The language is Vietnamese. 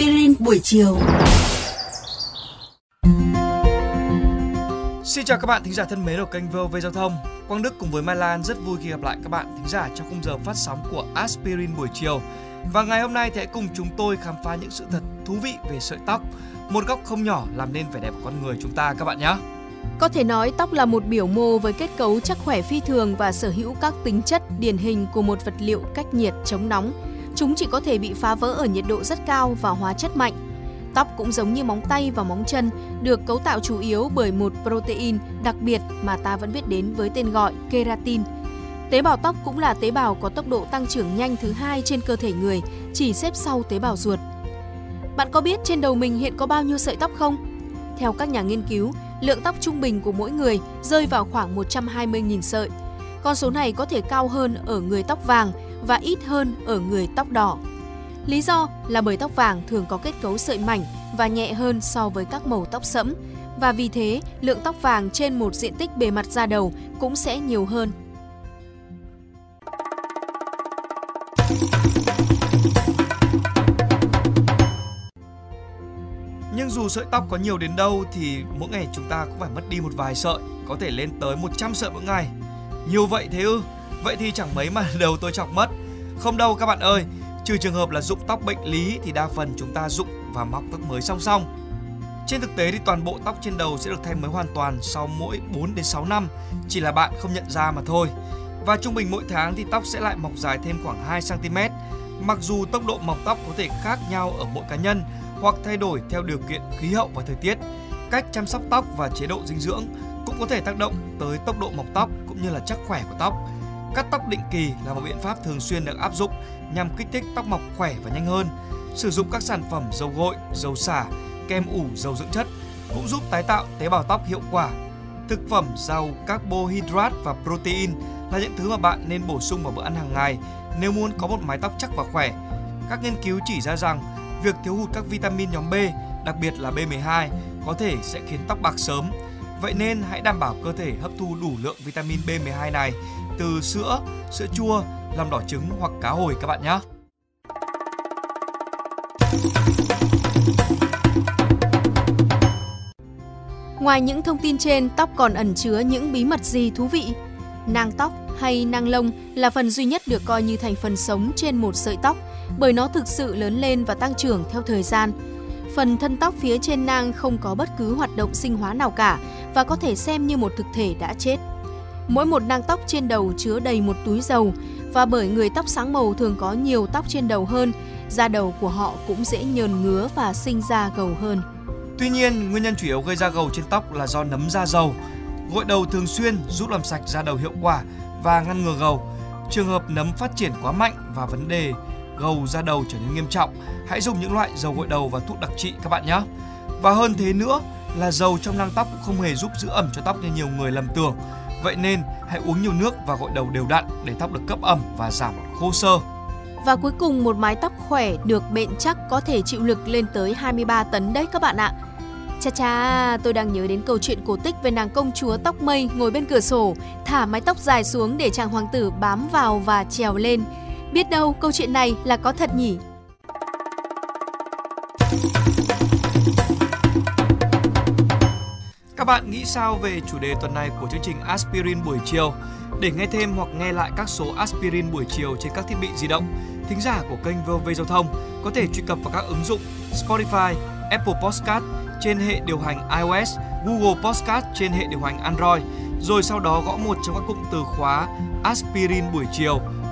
aspirin buổi chiều. Xin chào các bạn thính giả thân mến của kênh VOV Giao thông. Quang Đức cùng với Mai Lan rất vui khi gặp lại các bạn thính giả trong khung giờ phát sóng của Aspirin buổi chiều. Và ngày hôm nay thì hãy cùng chúng tôi khám phá những sự thật thú vị về sợi tóc, một góc không nhỏ làm nên vẻ đẹp của con người chúng ta các bạn nhé. Có thể nói tóc là một biểu mô với kết cấu chắc khỏe phi thường và sở hữu các tính chất điển hình của một vật liệu cách nhiệt chống nóng. Chúng chỉ có thể bị phá vỡ ở nhiệt độ rất cao và hóa chất mạnh. Tóc cũng giống như móng tay và móng chân, được cấu tạo chủ yếu bởi một protein đặc biệt mà ta vẫn biết đến với tên gọi keratin. Tế bào tóc cũng là tế bào có tốc độ tăng trưởng nhanh thứ hai trên cơ thể người, chỉ xếp sau tế bào ruột. Bạn có biết trên đầu mình hiện có bao nhiêu sợi tóc không? Theo các nhà nghiên cứu, lượng tóc trung bình của mỗi người rơi vào khoảng 120.000 sợi. Con số này có thể cao hơn ở người tóc vàng và ít hơn ở người tóc đỏ. Lý do là bởi tóc vàng thường có kết cấu sợi mảnh và nhẹ hơn so với các màu tóc sẫm và vì thế lượng tóc vàng trên một diện tích bề mặt da đầu cũng sẽ nhiều hơn. Nhưng dù sợi tóc có nhiều đến đâu thì mỗi ngày chúng ta cũng phải mất đi một vài sợi, có thể lên tới 100 sợi mỗi ngày. Nhiều vậy thế ư? Vậy thì chẳng mấy mà đầu tôi chọc mất. Không đâu các bạn ơi, trừ trường hợp là dụng tóc bệnh lý thì đa phần chúng ta dụng và mọc tóc mới song song. Trên thực tế thì toàn bộ tóc trên đầu sẽ được thay mới hoàn toàn sau mỗi 4 đến 6 năm, chỉ là bạn không nhận ra mà thôi. Và trung bình mỗi tháng thì tóc sẽ lại mọc dài thêm khoảng 2 cm. Mặc dù tốc độ mọc tóc có thể khác nhau ở mỗi cá nhân hoặc thay đổi theo điều kiện khí hậu và thời tiết, cách chăm sóc tóc và chế độ dinh dưỡng cũng có thể tác động tới tốc độ mọc tóc cũng như là chắc khỏe của tóc. Cắt tóc định kỳ là một biện pháp thường xuyên được áp dụng nhằm kích thích tóc mọc khỏe và nhanh hơn. Sử dụng các sản phẩm dầu gội, dầu xả, kem ủ, dầu dưỡng chất cũng giúp tái tạo tế bào tóc hiệu quả. Thực phẩm giàu carbohydrate và protein là những thứ mà bạn nên bổ sung vào bữa ăn hàng ngày nếu muốn có một mái tóc chắc và khỏe. Các nghiên cứu chỉ ra rằng việc thiếu hụt các vitamin nhóm B, đặc biệt là B12, có thể sẽ khiến tóc bạc sớm. Vậy nên hãy đảm bảo cơ thể hấp thu đủ lượng vitamin B12 này từ sữa, sữa chua, lòng đỏ trứng hoặc cá hồi các bạn nhé. Ngoài những thông tin trên, tóc còn ẩn chứa những bí mật gì thú vị? Nang tóc hay nang lông là phần duy nhất được coi như thành phần sống trên một sợi tóc bởi nó thực sự lớn lên và tăng trưởng theo thời gian. Phần thân tóc phía trên nang không có bất cứ hoạt động sinh hóa nào cả và có thể xem như một thực thể đã chết. Mỗi một nang tóc trên đầu chứa đầy một túi dầu và bởi người tóc sáng màu thường có nhiều tóc trên đầu hơn, da đầu của họ cũng dễ nhờn ngứa và sinh ra gầu hơn. Tuy nhiên, nguyên nhân chủ yếu gây ra gầu trên tóc là do nấm da dầu. Gội đầu thường xuyên giúp làm sạch da đầu hiệu quả và ngăn ngừa gầu. Trường hợp nấm phát triển quá mạnh và vấn đề gầu da đầu trở nên nghiêm trọng, hãy dùng những loại dầu gội đầu và thuốc đặc trị các bạn nhé. Và hơn thế nữa là dầu trong nang tóc cũng không hề giúp giữ ẩm cho tóc như nhiều người lầm tưởng. Vậy nên hãy uống nhiều nước và gội đầu đều đặn để tóc được cấp ẩm và giảm khô sơ. Và cuối cùng một mái tóc khỏe được bện chắc có thể chịu lực lên tới 23 tấn đấy các bạn ạ. Cha cha, tôi đang nhớ đến câu chuyện cổ tích về nàng công chúa tóc mây ngồi bên cửa sổ, thả mái tóc dài xuống để chàng hoàng tử bám vào và trèo lên. Biết đâu câu chuyện này là có thật nhỉ? Các bạn nghĩ sao về chủ đề tuần này của chương trình Aspirin buổi chiều? Để nghe thêm hoặc nghe lại các số Aspirin buổi chiều trên các thiết bị di động, thính giả của kênh VOV Giao thông có thể truy cập vào các ứng dụng Spotify, Apple Podcast trên hệ điều hành iOS, Google Podcast trên hệ điều hành Android, rồi sau đó gõ một trong các cụm từ khóa Aspirin buổi chiều,